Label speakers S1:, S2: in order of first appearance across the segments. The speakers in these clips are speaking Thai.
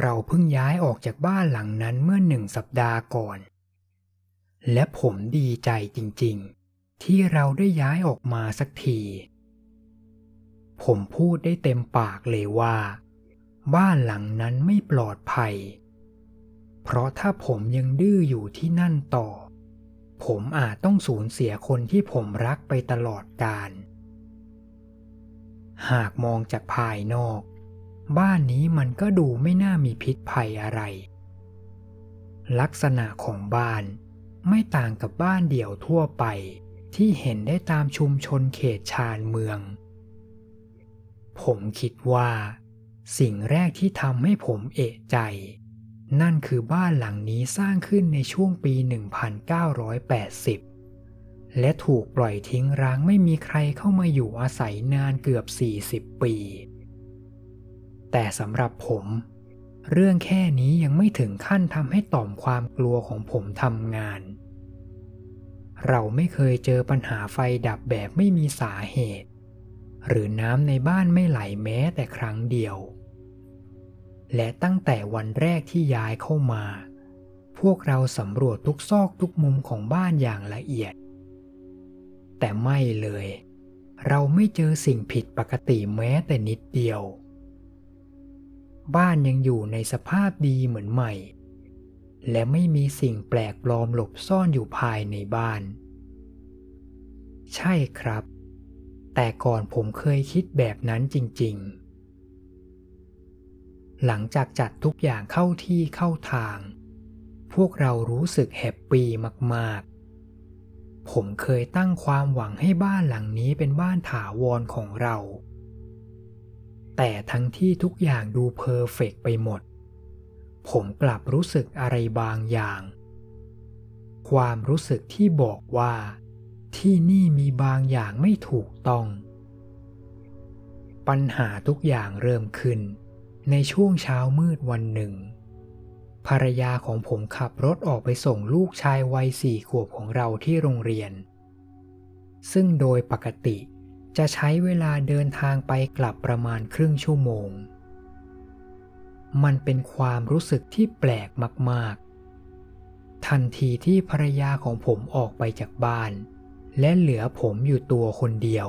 S1: เราเพิ่งย้ายออกจากบ้านหลังนั้นเมื่อหนึ่งสัปดาห์ก่อน และผมดีใจจริงๆ ที่เราได้ย้ายออกมาสักที ผมพูดได้เต็มปากเลยว่า บ้านหลังนั้นไม่ปลอดภัย เพราะถ้าผมยังดื้ออยู่ที่นั่นต่อ ผมอาจต้องสูญเสียคนที่ผมรักไปตลอดกาลหากมองจากภายนอก บ้านนี้มันก็ดูไม่น่ามีพิษภัยอะไร ลักษณะของบ้านไม่ต่างกับบ้านเดี่ยวทั่วไป ที่เห็นได้ตามชุมชนเขตชานเมือง ผมคิดว่า สิ่งแรกที่ทำให้ผมเอะใจ นั่นคือบ้านหลังนี้สร้างขึ้นในช่วงปี 1980 และถูกปล่อยทิ้งร้างไม่มีใครเข้ามาอยู่อาศัยนานเกือบ 40 ปี แต่สำหรับผม เรื่องแค่นี้ยังไม่ถึงขั้นทำให้ต่อมความกลัวของผมทำงาน เราไม่เคยเจอปัญหาไฟดับแบบไม่มีสาเหตุ หรือน้ำในบ้านไม่ไหลแม้แต่ครั้งเดียว และตั้งแต่วันแรกที่ย้ายเข้ามา พวกเราสำรวจทุกซอกทุกมุมของบ้านอย่างละเอียด แต่ไม่เลย เราไม่เจอสิ่งผิดปกติแม้แต่นิดเดียว บ้านยังอยู่ในสภาพดีเหมือนใหม่ และไม่มีสิ่งแปลกปลอมหลบซ่อนอยู่ภายในบ้าน ใช่ครับ แต่ก่อนผมเคยคิดแบบนั้นจริง ๆ หลังจากจัดทุกอย่างเข้าที่เข้าทาง พวกเรารู้สึก happy มากๆ ผมเคยตั้งความหวังให้บ้านหลังนี้เป็นบ้านถาวรของเรา แต่ทั้งที่ทุกอย่างดู perfect ไปหมด ผมกลับรู้สึกอะไรบางอย่าง ความรู้สึกที่บอกว่า ที่นี่มีบางอย่างไม่ถูกต้อง ปัญหาทุกอย่างเริ่มขึ้น ในช่วงเช้ามืดวันหนึ่ง ภรรยาของผมขับรถออกไปส่งลูกชายวัยสี่ขวบของเราที่โรงเรียน ซึ่งโดยปกติ จะใช้เวลาเดินทางไปกลับประมาณครึ่งชั่วโมง มันเป็นความรู้สึกที่แปลกมาก ๆ ทันทีที่ภรรยาของผมออกไปจากบ้าน และเหลือผมอยู่ตัวคนเดียว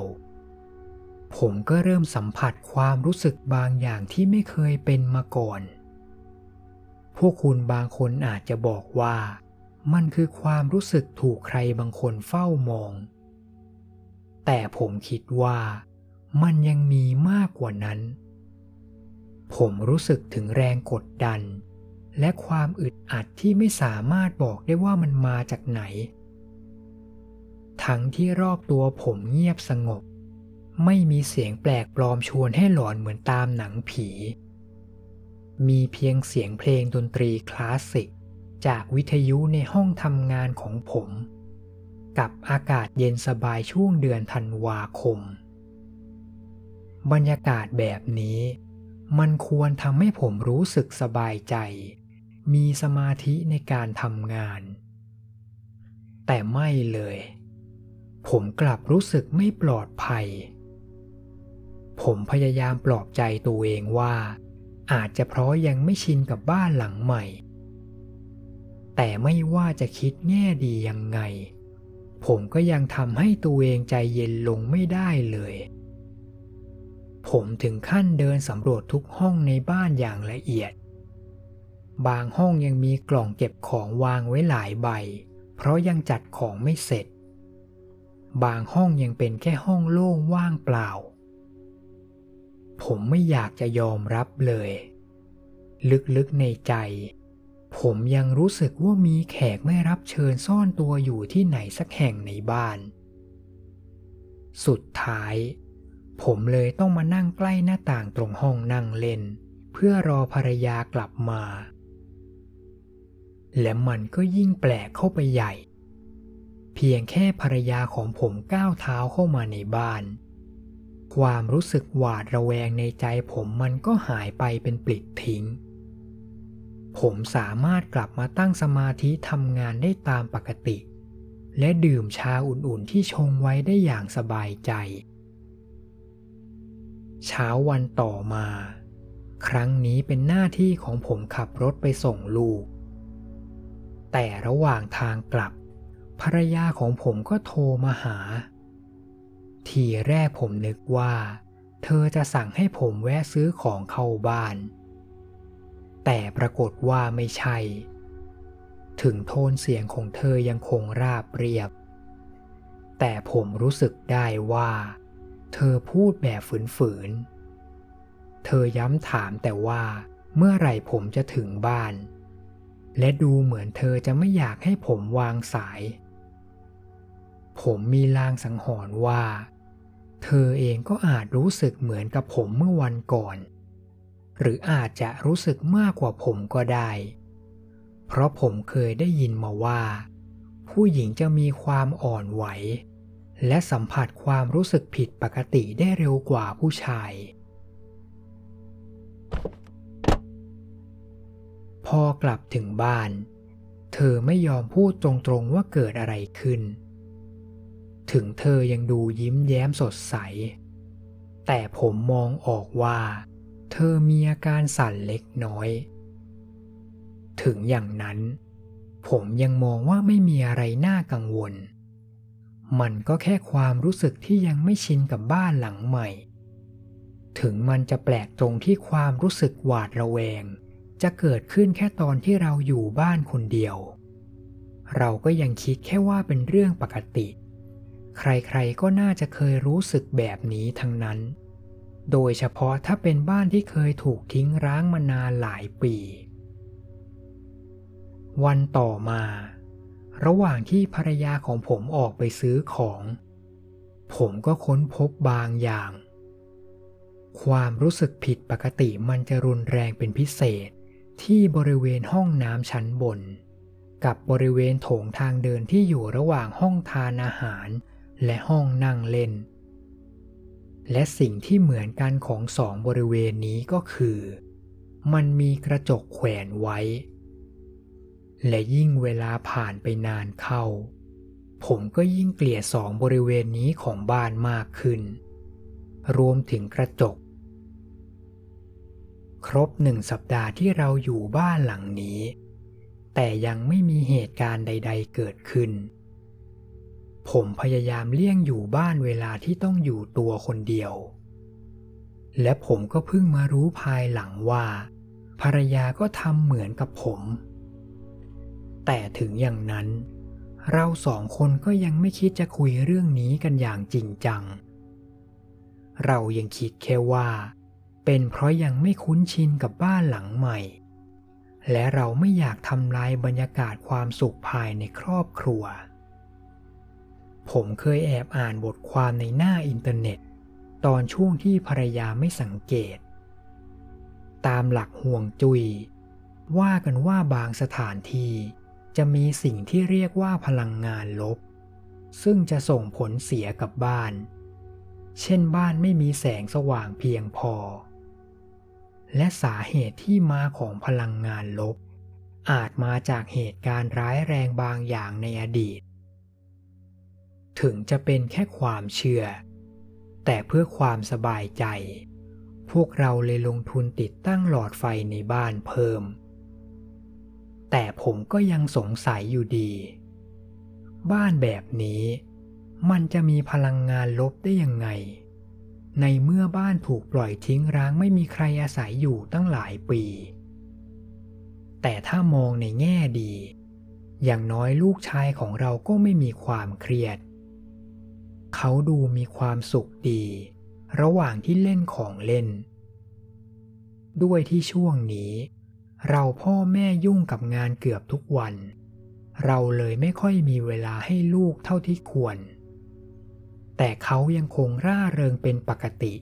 S1: ผมก็เริ่มสัมผัสความรู้สึกบางอย่างที่ไม่เคยเป็นมาก่อน พวกคุณบางคนอาจจะบอกว่า มันคือความรู้สึกถูกใครบางคนเฝ้ามอง แต่ผมคิดว่ามันยังมีมากกว่านั้น ผมรู้สึกถึงแรงกดดัน และความอึดอัดที่ไม่สามารถบอกได้ว่ามันมาจากไหน ทั้งที่รอบตัวผมเงียบสงบ ไม่มีเสียงแปลกปลอมชวนให้หลอนเหมือนตามหนังผี มีเพียงเสียงเพลงดนตรีคลาสสิก จากวิทยุในห้องทำงานของผม กับอากาศเย็นสบายช่วงเดือนธันวาคม บรรยากาศแบบนี้ มันควรทำให้ผมรู้สึกสบายใจ มีสมาธิในการทำงาน แต่ไม่เลย ผมกลับรู้สึกไม่ปลอดภัย ผมพยายามปลอบใจตัวเองว่า อาจจะเพราะยังไม่ชินกับบ้านหลังใหม่ แต่ไม่ว่าจะคิดแง่ดียังไง ผมก็ยังทำให้ตัวเองใจเย็นลงไม่ได้เลย ผมถึงขั้นเดินสำรวจทุกห้องในบ้านอย่างละเอียด บางห้องยังมีกล่องเก็บของวางไว้หลายใบ เพราะยังจัดของไม่เสร็จ บางห้องยังเป็นแค่ห้องโล่งว่างเปล่า ผมไม่อยากจะยอมรับเลย ลึกๆในใจ ผมยังรู้สึกว่ามีแขกไม่รับเชิญซ่อนตัวอยู่ที่ไหนสักแห่งในบ้าน สุดท้าย ผมเลยต้องมานั่งใกล้หน้าต่างตรงห้องนั่งเล่น เพื่อรอภรรยากลับมา และมันก็ยิ่งแปลกเข้าไปใหญ่ เพียงแค่ภรรยาของผมก้าวเท้าเข้ามาในบ้าน ความรู้สึกหวาดระแวงในใจผมมันก็หายไปเป็นปลิดทิ้ง ผมสามารถกลับมาตั้งสมาธิทำงานได้ตามปกติ และดื่มชาอุ่นๆที่ชงไว้ได้อย่างสบายใจ เช้าวันต่อมา ครั้งนี้เป็นหน้าที่ของผมขับรถไปส่งลูก แต่ระหว่างทางกลับ ภรรยาของผมก็โทรมาหา ทีแรกผมนึกว่า เธอจะสั่งให้ผมแวะซื้อของเข้าบ้าน แต่ปรากฏว่าไม่ใช่ ถึงโทนเสียงของเธอยังคงราบเรียบ แต่ผมรู้สึกได้ว่า เธอพูดแบบฝืนๆ เธอย้ำถามแต่ว่าเมื่อไหร่ผมจะถึงบ้าน และดูเหมือนเธอจะไม่อยากให้ผมวางสาย ผมมีลางสังหรณ์ว่า เธอเองก็อาจรู้สึกเหมือนกับผมเมื่อวันก่อน หรืออาจจะรู้สึกมากกว่าผมก็ได้ เพราะผมเคยได้ยินมาว่า ผู้หญิงจะมีความอ่อนไหว และสัมผัสความรู้สึกผิดปกติได้เร็วกว่าผู้ชาย พอกลับถึงบ้าน เธอไม่ยอมพูดตรงๆว่าเกิดอะไรขึ้น ถึงเธอยังดูยิ้มแย้มสดใส แต่ผมมองออกว่า เธอมีอาการสั่นเล็กน้อย ถึงอย่างนั้น ผมยังมองว่าไม่มีอะไรน่ากังวล มันก็แค่ความรู้สึกที่ยังไม่ชินกับบ้านหลังใหม่ ถึงมันจะแปลกตรงที่ความรู้สึกหวาดระแวง จะเกิดขึ้นแค่ตอนที่เราอยู่บ้านคนเดียว เราก็ยังคิดแค่ว่าเป็นเรื่องปกติ ใครๆก็น่าจะเคยรู้สึกแบบนี้ทั้งนั้น โดยเฉพาะถ้าเป็นบ้านที่เคยถูกทิ้งร้างมานานหลายปี วันต่อมา ระหว่างที่ภรรยาของผมออกไปซื้อของ ผมก็ค้นพบบางอย่าง ความรู้สึกผิดปกติมันจะรุนแรงเป็นพิเศษที่บริเวณห้องน้ำชั้นบน กับบริเวณโถงทางเดินที่อยู่ระหว่างห้องทานอาหาร และห้องนั่งเล่น และสิ่งที่เหมือนกันของสองบริเวณนี้ก็คือ มันมีกระจกแขวนไว้ และยิ่งเวลาผ่านไปนานเข้า ผมก็ยิ่งเกลียดสองบริเวณนี้ของบ้านมากขึ้น รวมถึงกระจก ครบหนึ่งสัปดาห์ที่เราอยู่บ้านหลังนี้ แต่ยังไม่มีเหตุการณ์ใด ๆ เกิดขึ้น ผมพยายามเลี่ยงอยู่บ้านเวลาที่ต้องอยู่ตัวคนเดียว และผมก็เพิ่งมารู้ภายหลังว่า ภรรยาก็ทำเหมือนกับผม แต่ถึงอย่างนั้น เราสองคนก็ยังไม่คิดจะคุยเรื่องนี้กันอย่างจริงจัง เรายังคิดแค่ว่า เป็นเพราะยังไม่คุ้นชินกับบ้านหลังใหม่ และเราไม่อยากทำลายบรรยากาศความสุขภายในครอบครัว ผมเคยแอบอ่านบทความในหน้าอินเทอร์เน็ต ตอนช่วงที่ภรรยาไม่สังเกต ตามหลักฮวงจุ้ย ว่ากันว่าบางสถานที่จะมีสิ่งที่เรียกว่าพลังงานลบ ซึ่งจะส่งผลเสียกับบ้าน เช่นบ้านไม่มีแสงสว่างเพียงพอ และสาเหตุที่มาของพลังงานลบ อาจมาจากเหตุการณ์ร้ายแรงบางอย่างในอดีต ถึงจะเป็นแค่ความเชื่อ แต่เพื่อความสบายใจ พวกเราเลยลงทุนติดตั้งหลอดไฟในบ้านเพิ่ม แต่ผมก็ยังสงสัยอยู่ดี บ้านแบบนี้มันจะมีพลังงานลบได้ยังไง ในเมื่อบ้านถูกปล่อยทิ้งร้างไม่มีใครอาศัยอยู่ตั้งหลายปี แต่ถ้ามองในแง่ดี อย่างน้อยลูกชายของเราก็ไม่มีความเครียด เขาดูมีความสุขดี ระหว่างที่เล่นของเล่น ด้วยที่ช่วงนี้ เราพ่อแม่ยุ่งกับงานเกือบทุกวัน เราเลยไม่ค่อยมีเวลาให้ลูกเท่าที่ควร แต่เขายังคงร่าเริงเป็นปกติ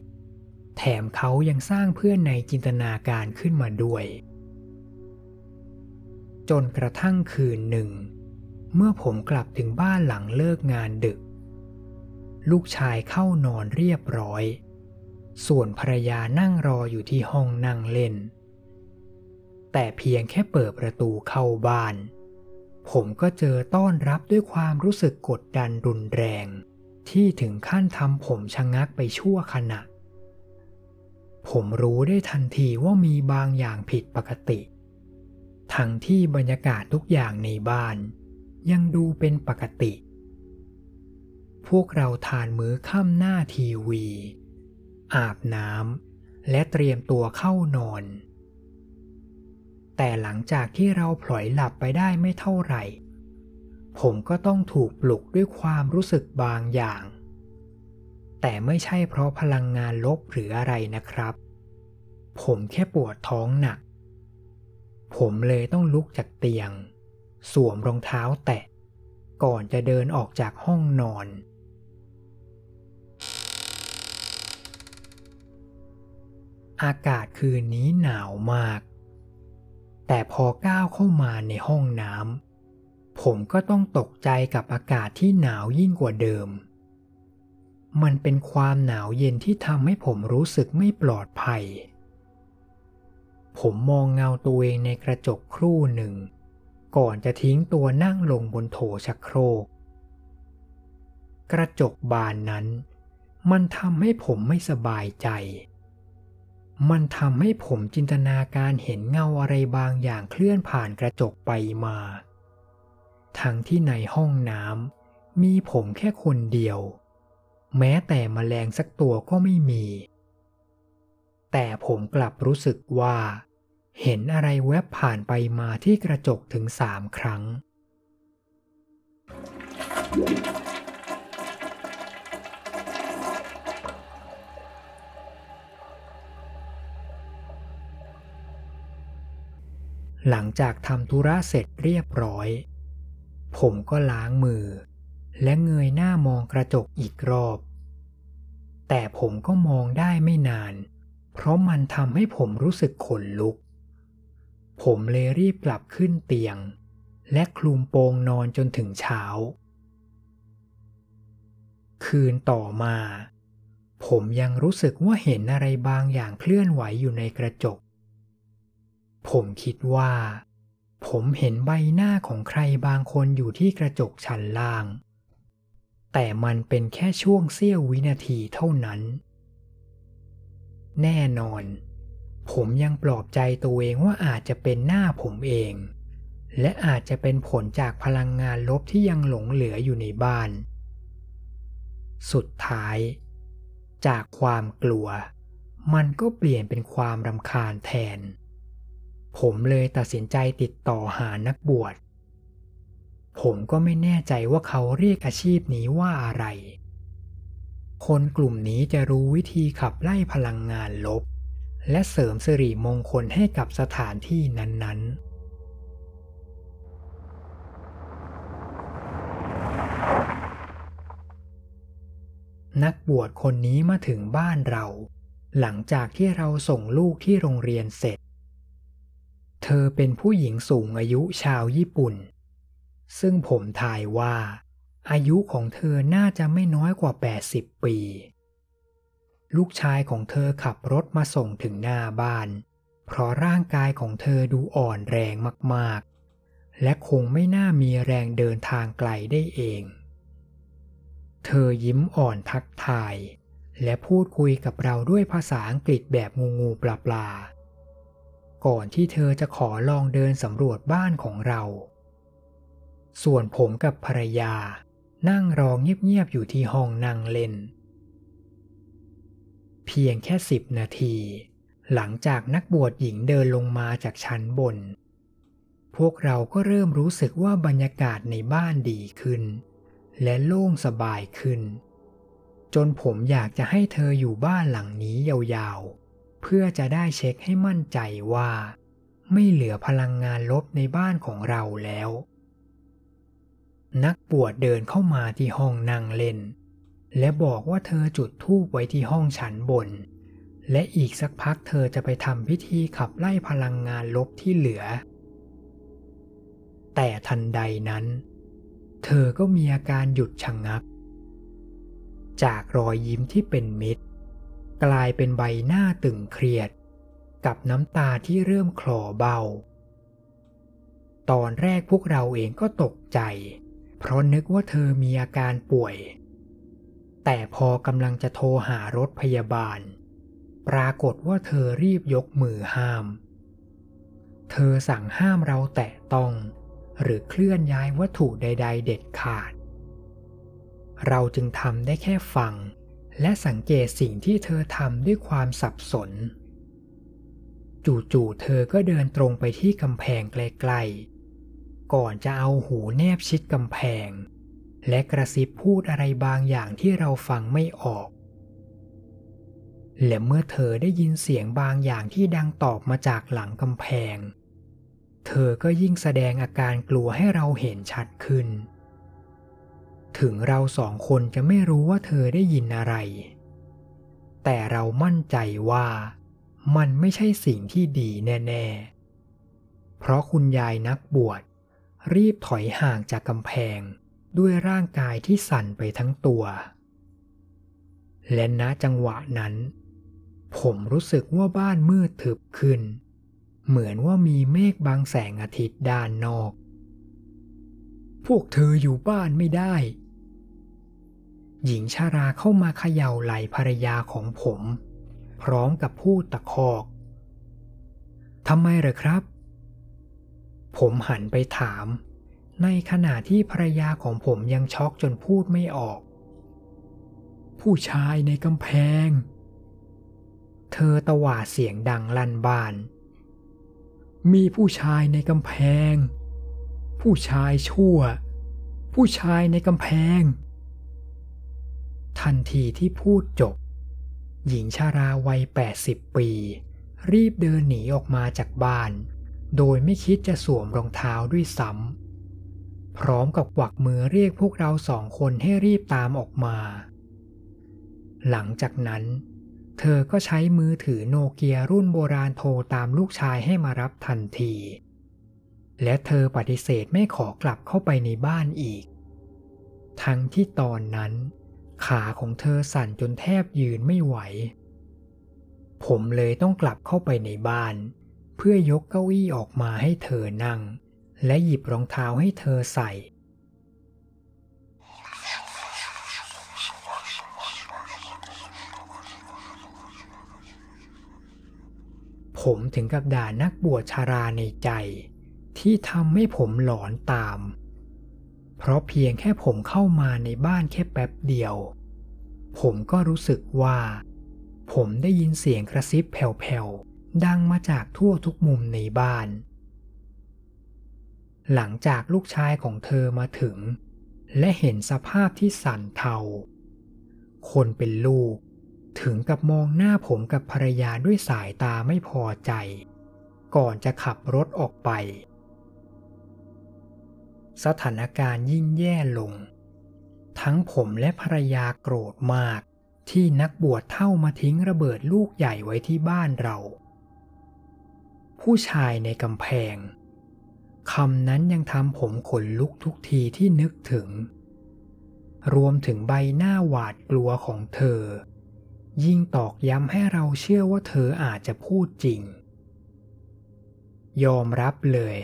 S1: แถมเขายังสร้างเพื่อนในจินตนาการขึ้นมาด้วย จนกระทั่งคืนหนึ่ง เมื่อผมกลับถึงบ้านหลังเลิกงานดึก ลูกชายเข้านอนเรียบร้อย ส่วนภรรยานั่งรออยู่ที่ห้องนั่งเล่น แต่เพียงแค่เปิดประตูเข้าบ้าน ผมก็เจอต้อนรับด้วยความรู้สึกกดดันรุนแรง ที่ถึงขั้นทำผมชะงักไปชั่วขณะ ผมรู้ได้ทันทีว่ามีบางอย่างผิดปกติ ทั้งที่บรรยากาศทุกอย่างในบ้าน ยังดูเป็นปกติ พวกเราทานมื้อค่ำหน้าทีวี อาบน้ำและเตรียมตัวเข้านอน แต่หลังจากที่เราพลอยหลับไปได้ไม่เท่าไหร่ ผมก็ต้องถูกปลุกด้วยความรู้สึกบางอย่าง แต่ไม่ใช่เพราะพลังงานลบหรืออะไรนะครับ ผมแค่ปวดท้องหนัก ผมเลยต้องลุกจากเตียง สวมรองเท้าแตะก่อนจะเดินออกจากห้องนอน อากาศคืนนี้หนาวมาก แต่พอก้าวเข้ามาในห้องน้ำผมก็ต้องตกใจกับอากาศที่หนาวยิ่งกว่าเดิม มันเป็นความหนาวเย็นที่ทำให้ผมรู้สึกไม่ปลอดภัย ผมมองเงาตัวเองในกระจกครู่หนึ่ง ก่อนจะทิ้งตัวนั่งลงบนโถชักโครก กระจกบานนั้นมันทำให้ผมไม่สบายใจ มันทำให้ผมจินตนาการเห็นเงาอะไรบางอย่างเคลื่อนผ่านกระจกไปมา ทั้งที่ในห้องน้ำมีผมแค่คนเดียว แม้แต่มแมลงสักตัวก็ไม่มี แต่ผมกลับรู้สึกว่า เห็นอะไรแวบผ่านไปมาที่กระจกถึงสามครั้ง หลังจากทำธุระเสร็จเรียบร้อย ผมก็ล้างมือ และเงยหน้ามองกระจกอีกรอบ แต่ผมก็มองได้ไม่นาน เพราะมันทำให้ผมรู้สึกขนลุก ผมเลยรีบกลับขึ้นเตียง และคลุมโปงนอนจนถึงเช้า คืนต่อมา ผมยังรู้สึกว่าเห็นอะไรบางอย่างเคลื่อนไหวอยู่ในกระจก ผมคิดว่า ผมเห็นใบหน้าของใครบางคนอยู่ที่กระจกชั้นล่าง แต่มันเป็นแค่ช่วงเสี้ยววินาทีเท่านั้น แน่นอน ผมยังปลอบใจตัวเองว่าอาจจะเป็นหน้าผมเอง และอาจจะเป็นผลจากพลังงานลบที่ยังหลงเหลืออยู่ในบ้าน สุดท้าย จากความกลัว มันก็เปลี่ยนเป็นความรำคาญแทน ผมเลยตัดสินใจติดต่อหานักบวช ผมก็ไม่แน่ใจว่าเขาเรียกอาชีพนี้ว่าอะไร คนกลุ่มนี้จะรู้วิธีขับไล่พลังงานลบ และเสริมสิริมงคลให้กับสถานที่นั้น ๆนักบวชคนนี้มาถึงบ้านเรา หลังจากที่เราส่งลูกที่โรงเรียนเสร็จ เธอเป็นผู้หญิงสูงอายุชาวญี่ปุ่น ซึ่งผมทายว่า อายุของเธอน่าจะไม่น้อยกว่า 80 ปี ลูกชายของเธอขับรถมาส่งถึงหน้าบ้าน เพราะร่างกายของเธอดูอ่อนแรงมากๆ และคงไม่น่ามีแรงเดินทางไกลได้เอง เธอยิ้มอ่อนทักทาย และพูดคุยกับเราด้วยภาษาอังกฤษแบบงูงูปลาปลา ก่อนที่เธอจะขอลองเดินสำรวจบ้านของเรา ส่วนผมกับภรรยา นั่งรอเงียบๆอยู่ที่ห้องนั่งเล่น เพียงแค่สิบนาที หลังจากนักบวชหญิงเดินลงมาจากชั้นบน พวกเราก็เริ่มรู้สึกว่าบรรยากาศในบ้านดีขึ้น และโล่งสบายขึ้น จนผมอยากจะให้เธออยู่บ้านหลังนี้ยาวๆ เพื่อจะได้เช็คให้มั่นใจว่า ไม่เหลือพลังงานลบในบ้านของเราแล้ว นักบวชเดินเข้ามาที่ห้องนั่งเล่น และบอกว่าเธอจุดธูปไว้ที่ห้องชั้นบน และอีกสักพักเธอจะไปทำพิธีขับไล่พลังงานลบที่เหลือ แต่ทันใดนั้น เธอก็มีอาการหยุดชะงงัก จากรอยยิ้มที่เป็นมิตร กลายเป็นใบหน้าตึงเครียด กับน้ำตาที่เริ่มคลอเบา ตอนแรกพวกเราเองก็ตกใจ เพราะนึกว่าเธอมีอาการป่วย แต่พอกำลังจะโทรหารถพยาบาล ปรากฏว่าเธอรีบยกมือห้าม เธอสั่งห้ามเราแตะต้อง หรือเคลื่อนย้ายวัตถุใด ๆ เด็ดขาด เราจึงทำได้แค่ฟัง และสังเกตสิ่งที่เธอทำด้วยความสับสน จู่ๆเธอก็เดินตรงไปที่กำแพงไกลๆ ก่อนจะเอาหูแนบชิดกำแพง และกระซิบพูดอะไรบางอย่างที่เราฟังไม่ออก และเมื่อเธอได้ยินเสียงบางอย่างที่ดังตอบมาจากหลังกำแพง เธอก็ยิ่งแสดงอาการกลัวให้เราเห็นชัดขึ้น ถึงเราสองคนจะไม่รู้ว่าเธอได้ยินอะไร แต่เรามั่นใจว่ามันไม่ใช่สิ่งที่ดีแน่ๆ เพราะคุณยายนักบวชรีบถอยห่างจากกำแพงด้วยร่างกายที่สั่นไปทั้งตัว และณจังหวะนั้น ผมรู้สึกว่าบ้านมืดทึบขึ้น เหมือนว่ามีเมฆบางแสงอาทิตย์ด้านนอก พวกเธออยู่บ้านไม่ได้ หญิงชาราเข้ามาเขย่าไหล่ภรรยาของผม พร้อมกับพูดตะคอกทำไมเหรอครับ ผมหันไปถาม ในขณะที่ภรรยาของผมยังช็อกจนพูดไม่ออก ผู้ชายในกำแพง เธอตะวาดเสียงดังลั่นบ้าน มีผู้ชายในกำแพง ผู้ชายชั่ว ผู้ชายในกำแพง ทันทีที่พูดจบ หญิงชาราวัย 80 ปี รีบเดินหนีออกมาจากบ้าน โดยไม่คิดจะสวมรองเท้าด้วยซ้ำพร้อมกับกวักมือเรียกพวกเราสองคนให้รีบตามออกมา หลังจากนั้น เธอก็ใช้มือถือโนเกียรุ่นโบราณโทรตามลูกชายให้มารับทันที และเธอปฏิเสธไม่ขอกลับเข้าไปในบ้านอีก ทั้งที่ตอนนั้น ขาของเธอสั่นจนแทบยืนไม่ไหว ผมเลยต้องกลับเข้าไปในบ้าน เพื่อยกเก้าอี้ออกมาให้เธอนั่ง และหยิบรองเท้าให้เธอใส่ ผมถึงกับด่านักบวชชาราในใจ ที่ทำให้ผมหลอนตาม เพราะเพียงแค่ผมเข้ามาในบ้านแค่แป๊บเดียว ผมก็รู้สึกว่า ผมได้ยินเสียงกระซิบแผ่วๆ ดังมาจากทั่วทุกมุมในบ้าน หลังจากลูกชายของเธอมาถึง และเห็นสภาพที่สั่นเทา คนเป็นลูกถึงกับมองหน้าผมกับภรรยาด้วยสายตาไม่พอใจ ก่อนจะขับรถออกไป สถานการณ์ยิ่งแย่ลง ทั้งผมและภรรยาโกรธมากที่นักบวชเท่ามาทิ้งระเบิดลูกใหญ่ไว้ที่บ้านเรา ผู้ชายในกำแพงคำนั้นยังทำผมขนลุกทุกทีที่นึกถึง รวมถึงใบหน้าหวาดกลัวของเธอ ยิ่งตอกย้ำให้เราเชื่อว่าเธออาจจะพูดจริง ยอมรับเลย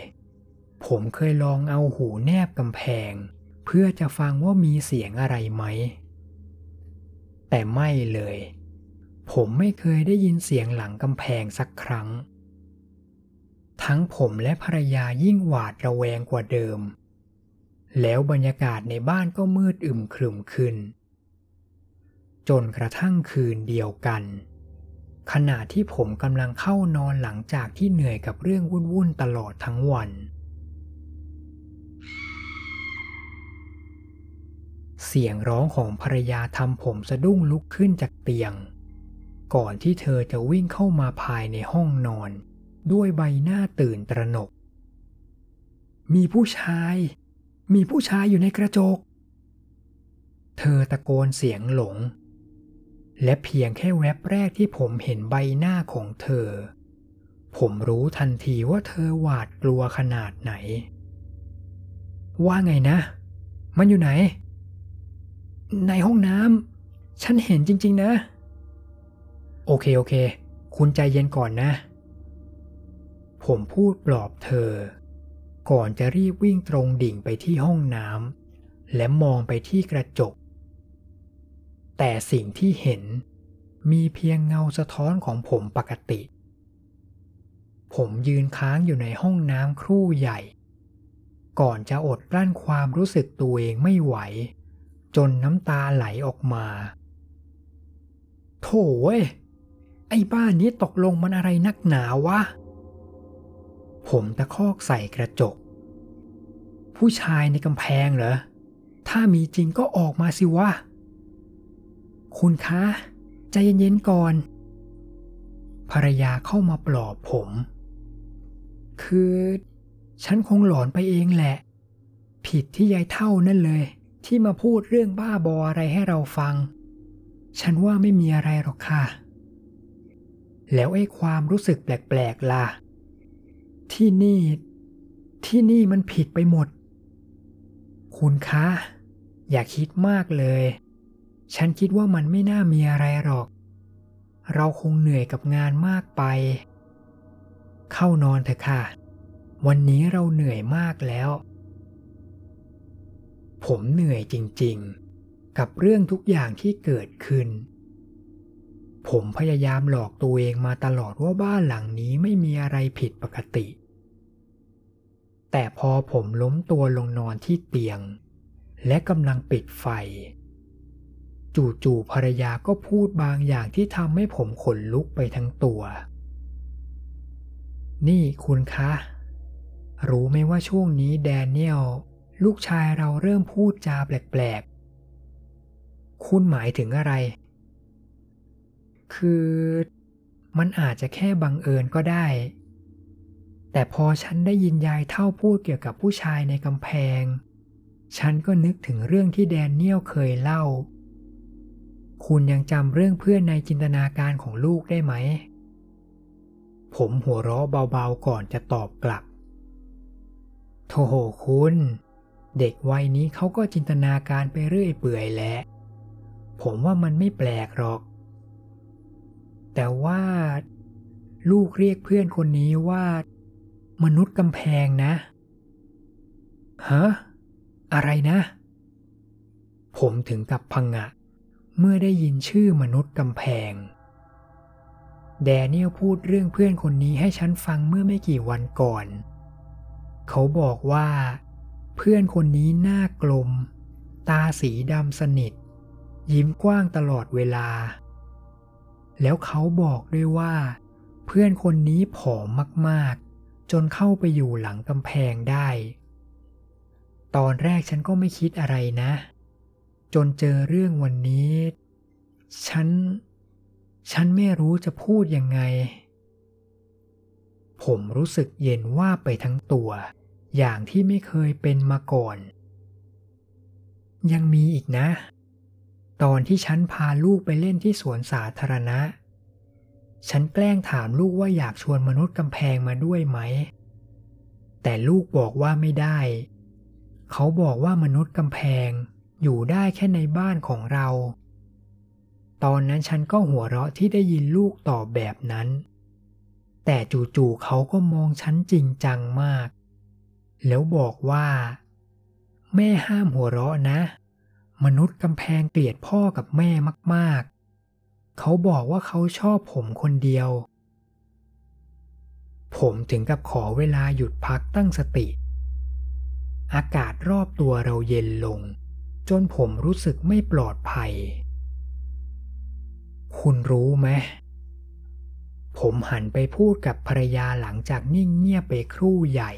S1: ผมเคยลองเอาหูแนบกำแพง เพื่อจะฟังว่ามีเสียงอะไรไหม แต่ไม่เลย ผมไม่เคยได้ยินเสียงหลังกำแพงสักครั้ง ทั้งผมและภรรยายิ่งหวาดระแวงกว่าเดิม แล้วบรรยากาศในบ้านก็มืดอึมครึมขึ้น จนกระทั่งคืนเดียวกันขณะที่ผมกำลังเข้านอนหลังจากที่เหนื่อยกับเรื่องวุ่นๆตลอดทั้งวัน เสียงร้องของภรรยาทำผมสะดุ้งลุกขึ้นจากเตียง ก่อนที่เธอจะวิ่งเข้ามาภายในห้องนอน ด้วยใบหน้าตื่นตระหนก มีผู้ชาย มีผู้ชายอยู่ในกระจก เธอตะโกนเสียงหลง และเพียงแค่แวบแรกที่ผมเห็นใบหน้าของเธอ ผมรู้ทันทีว่าเธอหวาดกลัวขนาดไหน ว่าไงนะ มันอยู่ไหน ในห้องน้ำฉันเห็นจริง ๆ นะ โอเคโอเค คุณใจเย็นก่อนนะ ผมพูดปลอบเธอ ก่อนจะรีบวิ่งตรงดิ่งไปที่ห้องน้ำและมองไปที่กระจก แต่สิ่งที่เห็นมีเพียงเงาสะท้อนของผมปกติ ผมยืนค้างอยู่ในห้องน้ำครู่ใหญ่ ก่อนจะอดกลั้นความรู้สึกตัวเองไม่ไหว จนน้ำตาไหลออกมา โถ่เว้ย ไอ้บ้านนี้ตกลงมันอะไรนักหนาวะ ผมตะคอกใส่กระจก ผู้ชายในกำแพงเหรอ ถ้ามีจริงก็ออกมาสิวะ คุณคะ ใจเย็นๆก่อน ภรรยาเข้ามาปลอบผม คือ ฉันคงหลอนไปเองแหละ ผิดที่ยายเท่านั่นเลย ที่มาพูดเรื่องบ้าบออะไรให้เราฟัง ฉันว่าไม่มีอะไรหรอกค่ะ แล้วไอ้ความรู้สึกแปลกๆล่ะ ที่นี่ ที่นี่มันผิดไปหมด คุณคะ อย่าคิดมากเลย ฉันคิดว่ามันไม่น่ามีอะไรหรอก เราคงเหนื่อยกับงานมากไป เข้านอนเถอะค่ะ วันนี้เราเหนื่อยมากแล้ว ผมเหนื่อยจริงๆ กับเรื่องทุกอย่างที่เกิดขึ้น ผมพยายามหลอกตัวเองมาตลอดว่าบ้านหลังนี้ไม่มีอะไรผิดปกติ แต่พอผมล้มตัวลงนอนที่เตียง และกำลังปิดไฟ จู่ๆภรรยาก็พูดบางอย่างที่ทำให้ผมขนลุกไปทั้งตัว นี่คุณคะ รู้ไหมว่าช่วงนี้แดเนียล ลูกชายเราเริ่มพูดจาแปลกๆ คุณหมายถึงอะไร คือมันอาจจะแค่บังเอิญก็ได้ แต่พอฉันได้ยินยายเท่าพูดเกี่ยวกับผู้ชายในกำแพง ฉันก็นึกถึงเรื่องที่แดเนียลเคยเล่า คุณยังจำเรื่องเพื่อนในจินตนาการของลูกได้ไหม ผมหัวเราะเบาๆก่อนจะตอบกลับ โธ่คุณ เด็กวัยนี้เขาก็จินตนาการไปเรื่อยเปื่อยแหละผมว่ามันไม่แปลกหรอก แต่ว่า ลูกเรียกเพื่อนคนนี้ว่า มนุษย์กำแพงนะฮะอะไรนะ ผมถึงกับพังงะเมื่อได้ยินชื่อมนุษย์กำแพง แดเนียลพูดเรื่องเพื่อนคนนี้ให้ฉันฟังเมื่อไม่กี่วันก่อน เขาบอกว่า เพื่อนคนนี้หน้ากลม ตาสีดำสนิท ยิ้มกว้างตลอดเวลา แล้วเขาบอกด้วยว่า เพื่อนคนนี้ผอมมากๆ จนเข้าไปอยู่หลังกำแพงได้ ตอนแรกฉันก็ไม่คิดอะไรนะ จนเจอเรื่องวันนี้ ฉัน ฉันไม่รู้จะพูดยังไง ผมรู้สึกเย็นว่าไปทั้งตัว อย่างที่ไม่เคยเป็นมาก่อน ยังมีอีกนะ ตอนที่ฉันพาลูกไปเล่นที่สวนสาธารณะ ฉันแกล้งถามลูกว่าอยากชวนมนุษย์กำแพงมาด้วยไหม แต่ลูกบอกว่าไม่ได้ เขาบอกว่ามนุษย์กำแพงอยู่ได้แค่ในบ้านของเรา ตอนนั้นฉันก็หัวเราะที่ได้ยินลูกตอบแบบนั้น แต่จู่ๆเขาก็มองฉันจริงจังมาก แล้วบอกว่า แม่ห้ามหัวเราะนะ มนุษย์กำแพงเกลียดพ่อกับแม่มากๆ เขาบอกว่าเขาชอบผมคนเดียว ผมถึงกับขอเวลาหยุดพักตั้งสติ อากาศรอบตัวเราเย็นลง จนผมรู้สึกไม่ปลอดภัย คุณรู้ไหมผมหันไปพูดกับภรรยาหลังจากนิ่งเงียบไปครู่ใหญ่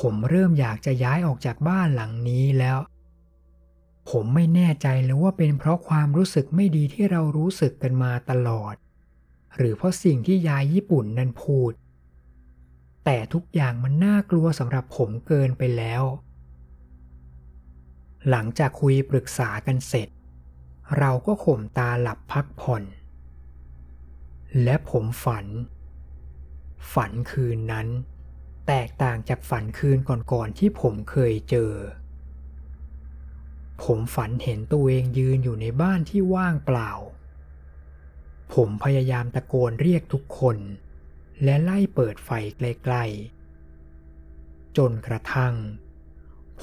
S1: ผมเริ่มอยากจะย้ายออกจากบ้านหลังนี้แล้ว ผมไม่แน่ใจเลยว่าเป็นเพราะความรู้สึกไม่ดีที่เรารู้สึกกันมาตลอด หรือเพราะสิ่งที่ยายญี่ปุ่นนั้นพูด แต่ทุกอย่างมันน่ากลัวสำหรับผมเกินไปแล้ว หลังจากคุยปรึกษากันเสร็จ เราก็ข่มตาหลับพักผ่อน และผมฝัน ฝันคืนนั้น แตกต่างจากฝันคืนก่อนๆที่ผมเคยเจอ ผมฝันเห็นตัวเองยืนอยู่ในบ้านที่ว่างเปล่า ผมพยายามตะโกนเรียกทุกคน และไล่เปิดไฟไกลๆ จนกระทั่ง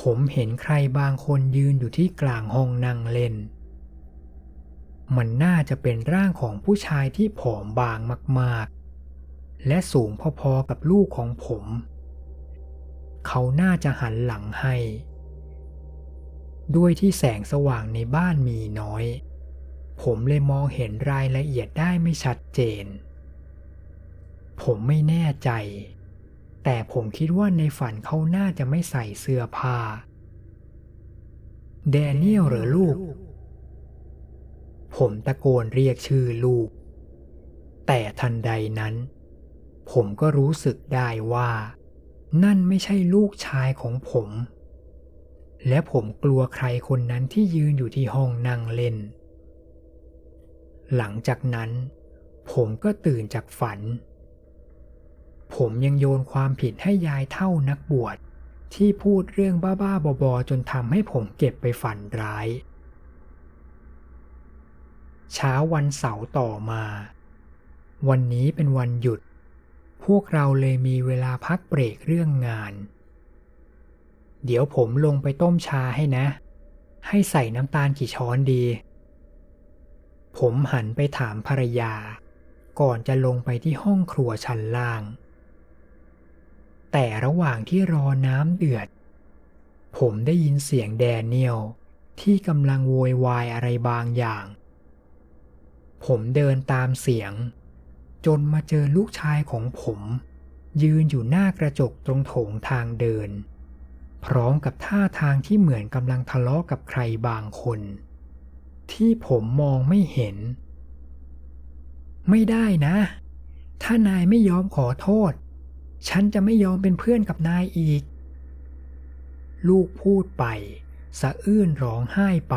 S1: ผมเห็นใครบางคนยืนอยู่ที่กลางห้องนั่งเล่น มันน่าจะเป็นร่างของผู้ชายที่ผอมบางมากๆและสูงพอๆกับลูกของผม เขาน่าจะหันหลังให้ ด้วยที่แสงสว่างในบ้านมีน้อย ผมเลยมองเห็นรายละเอียดได้ไม่ชัดเจน ผมไม่แน่ใจ แต่ผมคิดว่าในฝันเขาน่าจะไม่ใส่เสื้อผ้าแดเนียลหรือลูก ผมตะโกนเรียกชื่อลูก แต่ทันใดนั้น ผมก็รู้สึกได้ว่า นั่นไม่ใช่ลูกชายของผม และผมกลัวใครคนนั้นที่ยืนอยู่ที่ห้องนั่งเล่น หลังจากนั้น ผมก็ตื่นจากฝัน ผมยังโยนความผิดให้ยายเท่านักบวชที่พูดเรื่องบ้าๆบอๆจนทำให้ผมเก็บไปฝันร้าย เช้าวันเสาร์ต่อมา วันนี้เป็นวันหยุด พวกเราเลยมีเวลาพักเบรกเรื่องงาน เดี๋ยวผมลงไปต้มชาให้นะ ให้ใส่น้ำตาลกี่ช้อนดี ผมหันไปถามภรรยา ก่อนจะลงไปที่ห้องครัวชั้นล่าง แต่ระหว่างที่รอน้ำเดือด ผมได้ยินเสียงแดเนียลที่กำลังโวยวายอะไรบางอย่าง ผมเดินตามเสียง จนมาเจอลูกชายของผม ยืนอยู่หน้ากระจกตรงโถงทางเดิน พร้อมกับท่าทางที่เหมือนกำลังทะเลาะกับใครบางคน ที่ผมมองไม่เห็น ไม่ได้นะ ถ้านายไม่ยอมขอโทษ ฉันจะไม่ยอมเป็นเพื่อนกับนายอีก ลูกพูดไป สะอื้นร้องไห้ไป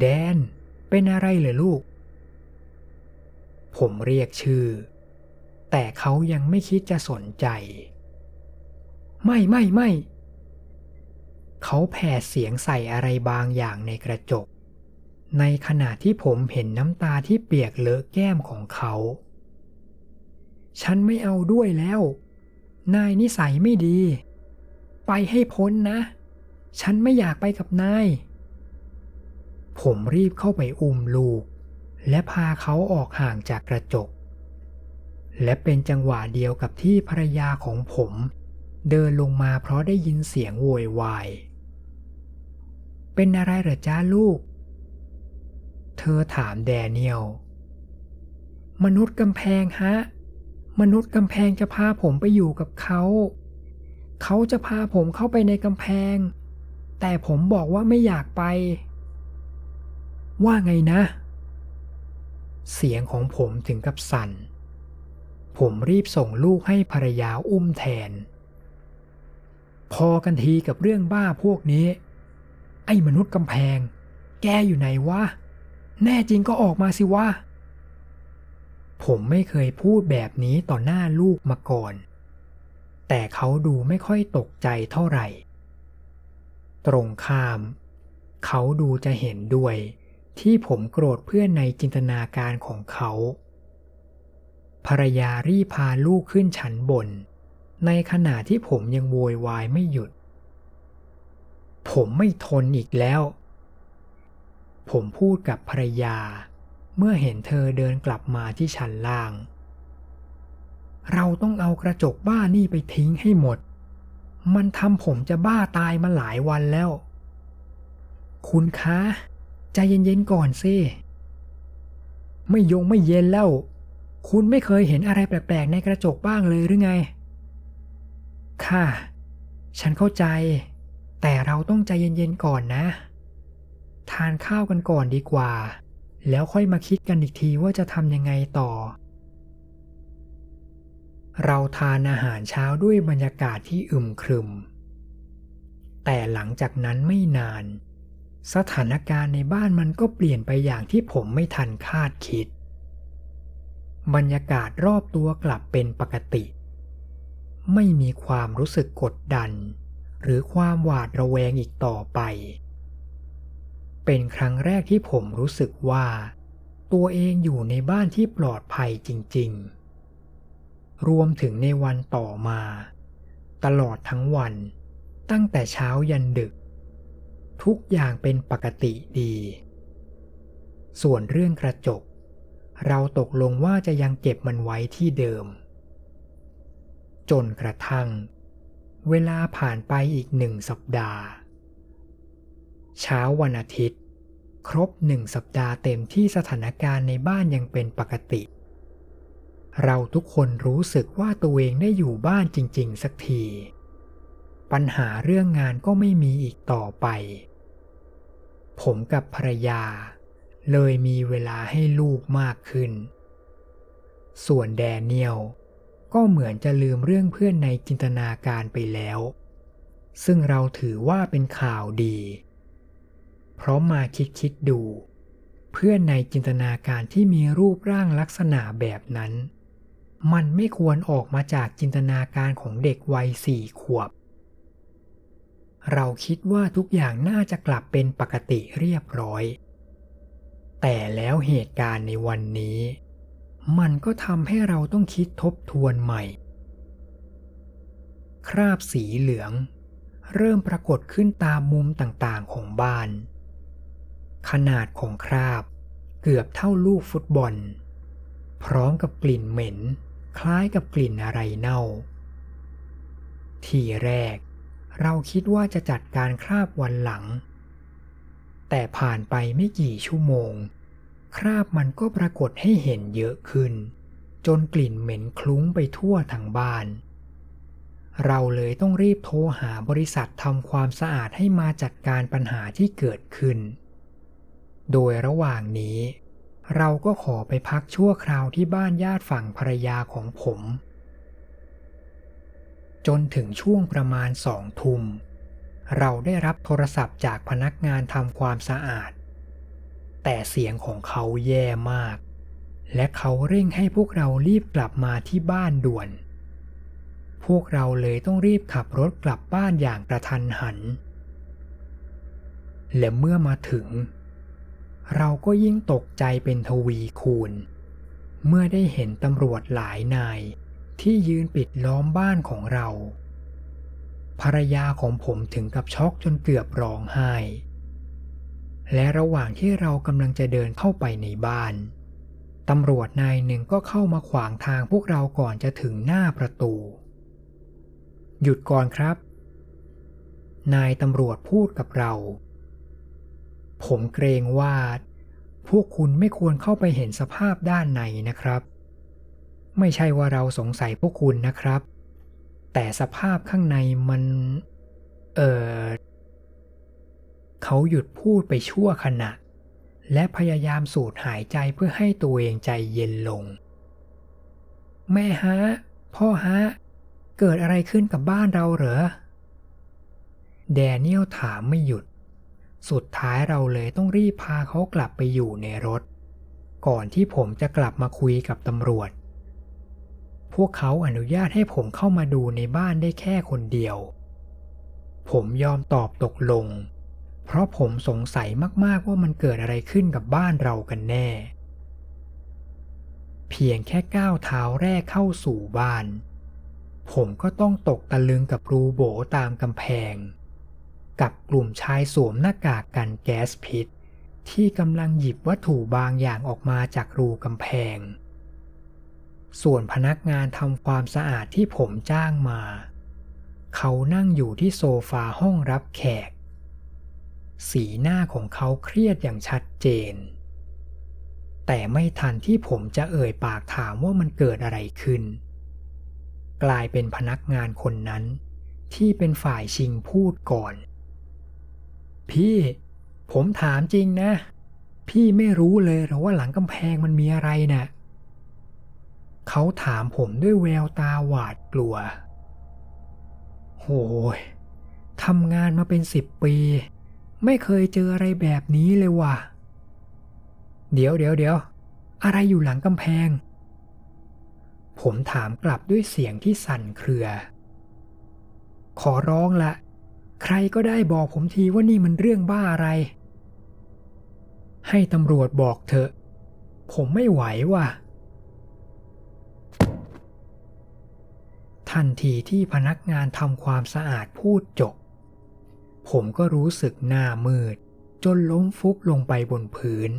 S1: แดน เป็นอะไรเหรอลูก ผมเรียกชื่อ แต่เขายังไม่คิดจะสนใจ ไม่ไม่ไม่ เขาแผ่เสียงใส่อะไรบางอย่างในกระจก ในขณะที่ผมเห็นน้ำตาที่เปียกเลอะแก้มของเขา ฉันไม่เอาด้วยแล้ว นายนิสัยไม่ดี ไปให้พ้นนะ ฉันไม่อยากไปกับนาย ผมรีบเข้าไปอุ้มลูก และพาเขาออกห่างจากกระจก และเป็นจังหวะเดียวกับที่ภรรยาของผม เดินลงมาเพราะได้ยินเสียงโวยวาย เป็นอะไรเหรอจ้าลูก เธอถามแดเนียล มนุษย์กำแพงฮะ มนุษย์กำแพงจะพาผมไปอยู่กับเขา เขาจะพาผมเข้าไปในกำแพง แต่ผมบอกว่าไม่อยากไป ว่าไงนะเเสียงของผมถึงกับสั่น ผมรีบส่งลูกให้ภรรยาอุ้มแทน พอกันทีกับเรื่องบ้าพวกนี้ ไอ้มนุษย์กำแพง แกอยู่ไหนวะ แน่จริงก็ออกมาสิวะ ผมไม่เคยพูดแบบนี้ต่อหน้าลูกมาก่อน แต่เขาดูไม่ค่อยตกใจเท่าไหร่ ตรงข้าม เขาดูจะเห็นด้วย ที่ผมโกรธเพื่อนในจินตนาการของเขา ภรรยารีพาลูกขึ้นชั้นบน ในขณะที่ผมยังโวยวายไม่หยุด ผมไม่ทนอีกแล้ว ผมพูดกับภรรยา เมื่อเห็นเธอเดินกลับมาที่ชั้นล่าง เราต้องเอากระจกบ้านี่ไปทิ้งให้หมด มันทำผมจะบ้าตายมาหลายวันแล้ว คุณคะ ใจเย็นๆก่อนสิ ไม่ยงไม่เย็นแล้ว คุณไม่เคยเห็นอะไรแปลกๆในกระจกบ้างเลยหรือไง ค่ะ ฉันเข้าใจ แต่เราต้องใจเย็นๆก่อนนะ ทานข้าวกันก่อนดีกว่า แล้วค่อยมาคิดกันอีกทีว่าจะทำยังไงต่อ เราทานอาหารเช้าด้วยบรรยากาศที่อึมครึม แต่หลังจากนั้นไม่นาน สถานการณ์ในบ้านมันก็เปลี่ยนไปอย่างที่ผมไม่ทันคาดคิด บรรยากาศรอบตัวกลับเป็นปกติ ไม่มีความรู้สึกกดดัน หรือความหวาดระแวงอีกต่อไป เป็นครั้งแรกที่ผมรู้สึกว่า ตัวเองอยู่ในบ้านที่ปลอดภัยจริง ๆ รวมถึงในวันต่อมา ตลอดทั้งวัน ตั้งแต่เช้ายันดึก ทุกอย่างเป็นปกติดี ส่วนเรื่องกระจก เราตกลงว่าจะยังเก็บมันไว้ที่เดิม จนกระทั่ง เวลาผ่านไปอีกหนึ่งสัปดาห์ เช้าวันอาทิตย์ ครบหนึ่งสัปดาห์เต็มที่สถานการณ์ในบ้านยังเป็นปกติ เราทุกคนรู้สึกว่าตัวเองได้อยู่บ้านจริง ๆ สักทีปัญหาเรื่องงานก็ไม่มีอีกต่อไป ผมกับภรรยา เลยมีเวลาให้ลูกมากขึ้น ส่วนแดเนียลก็เหมือนจะลืมเรื่องเพื่อนในจินตนาการไปแล้ว ซึ่งเราถือว่าเป็นข่าวดี เพราะมาคิดคิดดู เพื่อนในจินตนาการที่มีรูปร่างลักษณะแบบนั้น มันไม่ควรออกมาจากจินตนาการของเด็กวัยสี่ขวบ เราคิดว่าทุกอย่างน่าจะกลับเป็นปกติเรียบร้อย แต่แล้วเหตุการณ์ในวันนี้ มันก็ทำให้เราต้องคิดทบทวนใหม่ คราบสีเหลือง เริ่มปรากฏขึ้นตามมุมต่างๆของบ้าน ขนาดของคราบเกือบเท่าลูกฟุตบอล พร้อมกับกลิ่นเหม็น คล้ายกับกลิ่นอะไรเน่า ทีแรก เราคิดว่าจะจัดการคราบวันหลัง แต่ผ่านไปไม่กี่ชั่วโมง คราบมันก็ปรากฏให้เห็นเยอะขึ้น จนกลิ่นเหม็นคลุ้งไปทั่วทั้งบ้าน เราเลยต้องรีบโทรหาบริษัททำความสะอาดให้มาจัดการปัญหาที่เกิดขึ้น โดยระหว่างนี้ เราก็ขอไปพักชั่วคราวที่บ้านญาติฝั่งภรรยาของผม จนถึงช่วงประมาณสองทุ่มเราได้รับโทรศัพท์จากพนักงานทำความสะอาด แต่เสียงของเขาแย่มาก และเขาเร่งให้พวกเรารีบกลับมาที่บ้านด่วน พวกเราเลยต้องรีบขับรถกลับบ้านอย่างกระทันหัน และเมื่อมาถึง เราก็ยิ่งตกใจเป็นทวีคูณ เมื่อได้เห็นตำรวจหลายนาย ที่ยืนปิดล้อมบ้านของเรา ภรรยาของผมถึงกับช็อกจนเกือบร้องไห้ และระหว่างที่เรากำลังจะเดินเข้าไปในบ้าน ตำรวจนายหนึ่งก็เข้ามาขวางทางพวกเราก่อนจะถึงหน้าประตู หยุดก่อนครับ นายตำรวจพูดกับเรา ผมเกรงว่าพวกคุณไม่ควรเข้าไปเห็นสภาพด้านในนะครับ ไม่ใช่ว่าเราสงสัยพวกคุณนะครับ แต่สภาพข้างในมัน เออเขาหยุดพูดไปชั่วขณะ และพยายามสูดหายใจเพื่อให้ตัวเองใจเย็นลง แม่ฮะ พ่อฮะ เกิดอะไรขึ้นกับบ้านเราเหรอ แดเนียลถามไม่หยุด สุดท้ายเราเลยต้องรีบพาเขากลับไปอยู่ในรถ ก่อนที่ผมจะกลับมาคุยกับตำรวจ พวกเขาอนุญาตให้ผมเข้ามาดูในบ้านได้แค่คนเดียว ผมยอมตอบตกลง เพราะผมสงสัยมากๆว่ามันเกิดอะไรขึ้นกับบ้านเรากันแน่ เพียงแค่ก้าวเท้าแรกเข้าสู่บ้าน ผมก็ต้องตกตะลึงกับรูโบตามกำแพง กับกลุ่มชายสวมหน้ากากกันแก๊สพิษ ที่กำลังหยิบวัตถุบางอย่างออกมาจากรูกำแพง ส่วนพนักงานทำความสะอาดที่ผมจ้างมา เขานั่งอยู่ที่โซฟาห้องรับแขก สีหน้าของเขาเครียดอย่างชัดเจน แต่ไม่ทันที่ผมจะเอ่ยปากถามว่ามันเกิดอะไรขึ้น กลายเป็นพนักงานคนนั้นที่เป็นฝ่ายชิงพูดก่อน พี่ผมถามจริงนะ พี่ไม่รู้เลยหรอว่าหลังกำแพงมันมีอะไรนะ่ะ เขาถามผมด้วยแววตาหวาดกลัว โหยทำงานมาเป็นสิบปี ไม่เคยเจออะไรแบบนี้เลยว่ะ เดี๋ยวเดี๋ยวเดี๋ยวอะไรอยู่หลังกำแพง ผมถามกลับด้วยเสียงที่สั่นเครือ ขอร้องละ ใครก็ได้บอกผมทีว่านี่มันเรื่องบ้าอะไร ให้ตำรวจบอกเถอะ ผมไม่ไหวว่ะ ทันทีที่พนักงานทำความสะอาดพูดจบ ผมก็รู้สึกหน้ามืด จนล้มฟุบลงไปบนพื้น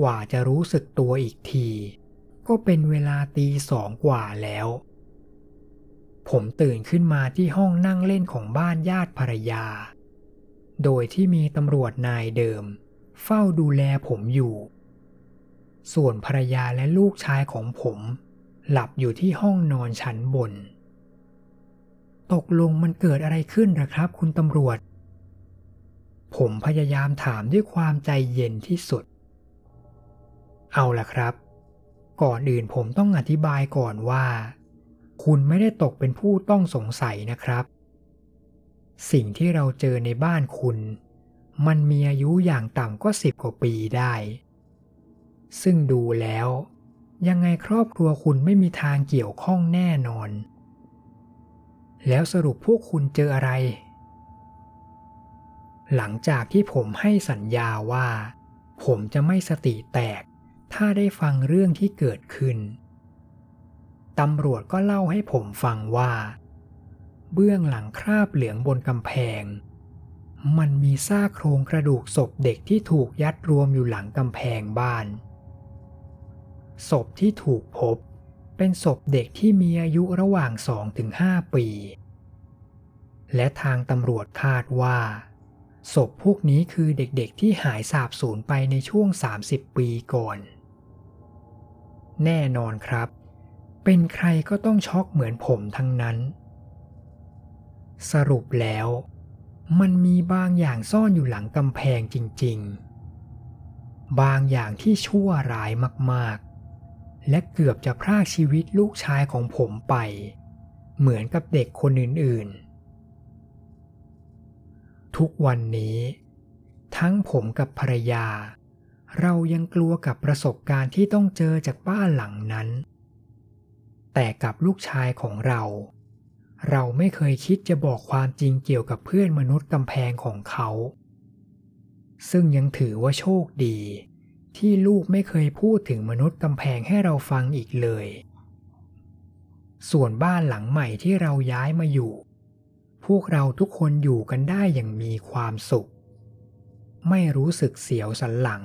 S1: กว่าจะรู้สึกตัวอีกที ก็เป็นเวลาตีสองกว่าแล้ว ผมตื่นขึ้นมาที่ห้องนั่งเล่นของบ้านญาติภรรยา โดยที่มีตำรวจนายเดิม เฝ้าดูแลผมอยู่ ส่วนภรรยาและลูกชายของผม หลับอยู่ที่ห้องนอนชั้นบน ตกลงมันเกิดอะไรขึ้นหรอครับ คุณตำรวจ ผมพยายามถามด้วยความใจเย็นที่สุด เอาล่ะครับ ก่อนอื่นผมต้องอธิบายก่อนว่า คุณไม่ได้ตกเป็นผู้ต้องสงสัยนะครับ สิ่งที่เราเจอในบ้านคุณ มันมีอายุอย่างต่ำก็สิบกว่าปีได้ ซึ่งดูแล้ว ยังไงครอบครัวคุณไม่มีทางเกี่ยวข้องแน่นอน แล้วสรุปพวกคุณเจออะไร หลังจากที่ผมให้สัญญาว่า ผมจะไม่สติแตก ถ้าได้ฟังเรื่องที่เกิดขึ้น ตำรวจก็เล่าให้ผมฟังว่า เบื้องหลังคราบเหลืองบนกำแพง มันมีซากโครงกระดูกศพเด็กที่ถูกยัดรวมอยู่หลังกำแพงบ้าน ศพที่ถูกพบ เป็นศพเด็กที่มีอายุระหว่าง 2-5 ปี และทางตำรวจคาดว่า ศพพวกนี้คือเด็กๆที่หายสาบสูญไปในช่วง 30 ปีก่อน แน่นอนครับ เป็นใครก็ต้องช็อกเหมือนผมทั้งนั้น สรุปแล้ว มันมีบางอย่างซ่อนอยู่หลังกำแพงจริง ๆบางอย่างที่ชั่วร้ายมาก ๆ และเกือบจะพรากชีวิตลูกชายของผมไป เหมือนกับเด็กคนอื่นๆ ทุกวันนี้ ทั้งผมกับภรรยา เรายังกลัวกับประสบการณ์ที่ต้องเจอจากบ้านหลังนั้น แต่กับลูกชายของเรา เราไม่เคยคิดจะบอกความจริงเกี่ยวกับเพื่อนมนุษย์กำแพงของเขา ซึ่งยังถือว่าโชคดี ที่ลูกไม่เคยพูดถึงมนุษย์กำแพงให้เราฟังอีกเลย ส่วนบ้านหลังใหม่ที่เราย้ายมาอยู่ พวกเราทุกคนอยู่กันได้อย่างมีความสุข ไม่รู้สึกเสียวสันหลัง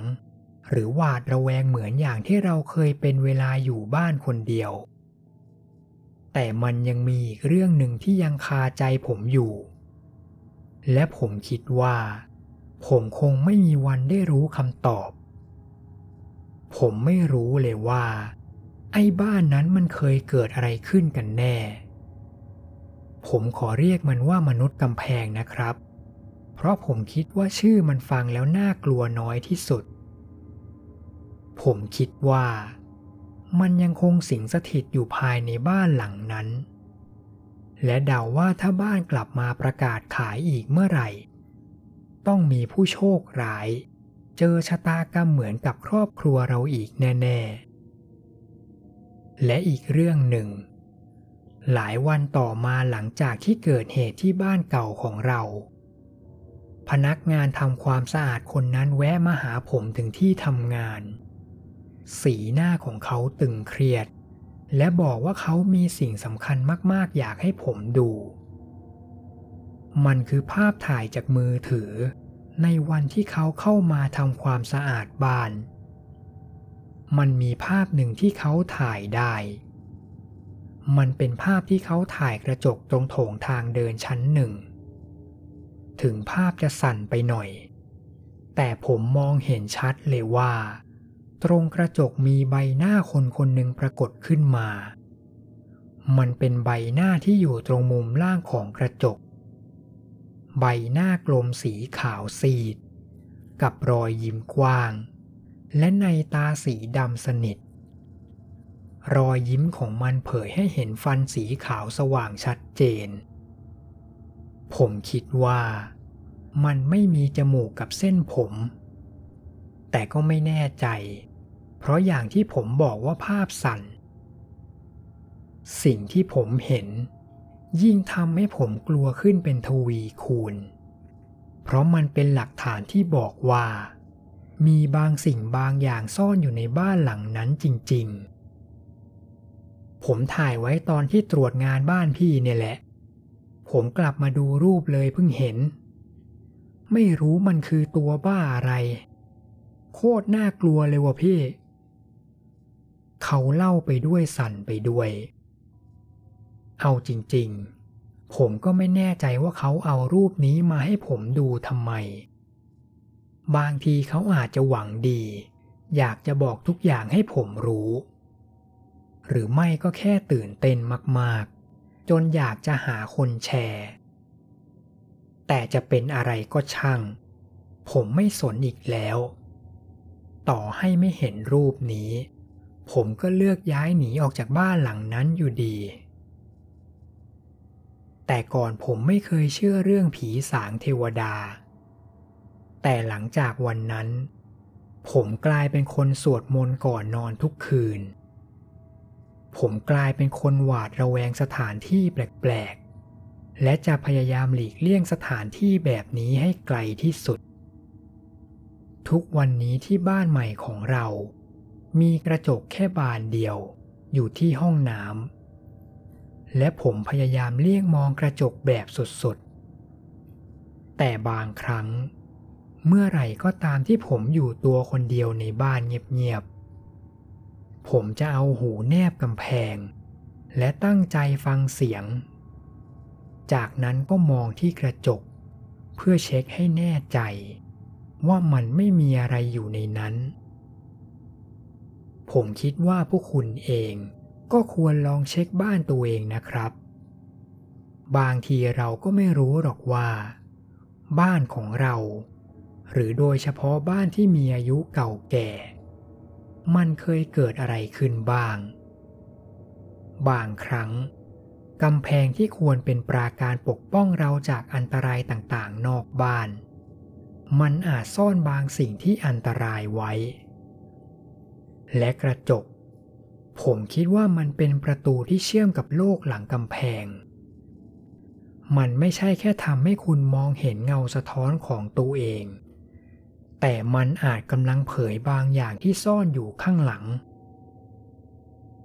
S1: หรือหวาดระแวงเหมือนอย่างที่เราเคยเป็นเวลาอยู่บ้านคนเดียว แต่มันยังมีอีกเรื่องหนึ่งที่ยังคาใจผมอยู่ และผมคิดว่า ผมคงไม่มีวันได้รู้คำตอบ ผมไม่รู้เลยว่า ไอ้บ้านนั้นมันเคยเกิดอะไรขึ้นกันแน่ ผมขอเรียกมันว่ามนุษย์กำแพงนะครับ เพราะผมคิดว่าชื่อมันฟังแล้วน่ากลัวน้อยที่สุด ผมคิดว่า มันยังคงสิงสถิตอยู่ภายในบ้านหลังนั้น และเดาว่าถ้าบ้านกลับมาประกาศขายอีกเมื่อไหร่ ต้องมีผู้โชคร้าย เจอชะตากรรมเหมือนกับครอบครัวเราอีกแน่ ๆ และอีกเรื่องหนึ่ง หลายวันต่อมาหลังจากที่เกิดเหตุที่บ้านเก่าของเรา พนักงานทำความสะอาดคนนั้นแวะมาหาผมถึงที่ทำงาน สีหน้าของเขาตึงเครียด และบอกว่าเขามีสิ่งสำคัญมากๆ อยากให้ผมดู มันคือภาพถ่ายจากมือถือ ในวันที่เขาเข้ามาทำความสะอาดบ้าน มันมีภาพหนึ่งที่เขาถ่ายได้ มันเป็นภาพที่เขาถ่ายกระจกตรงโถงทางเดินชั้นหนึ่ง ถึงภาพจะสั่นไปหน่อย แต่ผมมองเห็นชัดเลยว่า ตรงกระจกมีใบหน้าคนคนหนึ่งปรากฏขึ้นมา มันเป็นใบหน้าที่อยู่ตรงมุมล่างของกระจก ใบหน้ากลมสีขาวซีด กับรอยยิ้มกว้าง และในตาสีดำสนิท รอยยิ้มของมันเผยให้เห็นฟันสีขาวสว่างชัดเจน ผมคิดว่า มันไม่มีจมูกกับเส้นผม แต่ก็ไม่แน่ใจ เพราะอย่างที่ผมบอกว่าภาพสั่นสิ่งที่ผมเห็น ยิ่งทำให้ผมกลัวขึ้นเป็นทวีคูณ เพราะมันเป็นหลักฐานที่บอกว่า มีบางสิ่งบางอย่างซ่อนอยู่ในบ้านหลังนั้นจริงๆ ผมถ่ายไว้ตอนที่ตรวจงานบ้านพี่เนี่ยแหละ ผมกลับมาดูรูปเลยเพิ่งเห็น ไม่รู้มันคือตัวบ้าอะไร โคตรน่ากลัวเลยวะพี่ เขาเล่าไปด้วยสั่นไปด้วย เอาจริงๆ ผมก็ไม่แน่ใจว่าเขาเอารูปนี้มาให้ผมดูทำไม บางทีเขาอาจจะหวังดี อยากจะบอกทุกอย่างให้ผมรู้ หรือไม่ก็แค่ตื่นเต้นมากๆ จนอยากจะหาคนแชร์ แต่จะเป็นอะไรก็ช่าง ผมไม่สนอีกแล้ว ต่อให้ไม่เห็นรูปนี้ ผมก็เลือกย้ายหนีออกจากบ้านหลังนั้นอยู่ดี แต่ก่อนผมไม่เคยเชื่อเรื่องผีสางเทวดา แต่หลังจากวันนั้น ผมกลายเป็นคนสวดมนต์ก่อนนอนทุกคืน ผมกลายเป็นคนหวาดระแวงสถานที่แปลกๆ และจะพยายามหลีกเลี่ยงสถานที่แบบนี้ให้ไกลที่สุด ทุกวันนี้ที่บ้านใหม่ของเรา มีกระจกแค่บานเดียว อยู่ที่ห้องน้ำ และผมพยายามเลี่ยงมองกระจกแบบสุดๆ แต่บางครั้ง เมื่อไหร่ก็ตามที่ผมอยู่ตัวคนเดียวในบ้านเงียบๆ ผมจะเอาหูแนบกำแพง และตั้งใจฟังเสียง จากนั้นก็มองที่กระจก เพื่อเช็คให้แน่ใจ ว่ามันไม่มีอะไรอยู่ในนั้น ผมคิดว่าพวกคุณเอง ก็ควรลองเช็คบ้านตัวเองนะครับ บางทีเราก็ไม่รู้หรอกว่า บ้านของเรา หรือโดยเฉพาะบ้านที่มีอายุเก่าแก่ มันเคยเกิดอะไรขึ้นบ้าง บางครั้งกำแพงที่ควรเป็นปราการปกป้องเราจากอันตรายต่างๆ นอกบ้าน มันอาจซ่อนบางสิ่งที่อันตรายไว้ และกระจก ผมคิดว่ามันเป็นประตูที่เชื่อมกับโลกหลังกำแพง มันไม่ใช่แค่ทำให้คุณมองเห็นเงาสะท้อนของตัวเอง แต่มันอาจกำลังเผยบางอย่างที่ซ่อนอยู่ข้างหลัง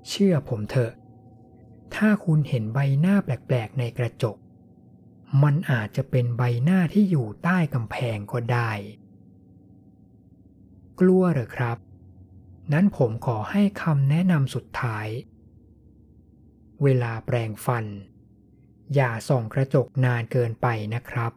S1: เชื่อผมเถอะ ถ้าคุณเห็นใบหน้าแปลกๆในกระจก มันอาจจะเป็นใบหน้าที่อยู่ใต้กำแพงก็ได้ กลัวเหรอครับ นั้นผมขอให้คำแนะนำสุดท้าย เวลาแปรงฟัน อย่าส่องกระจกนานเกินไปนะครับ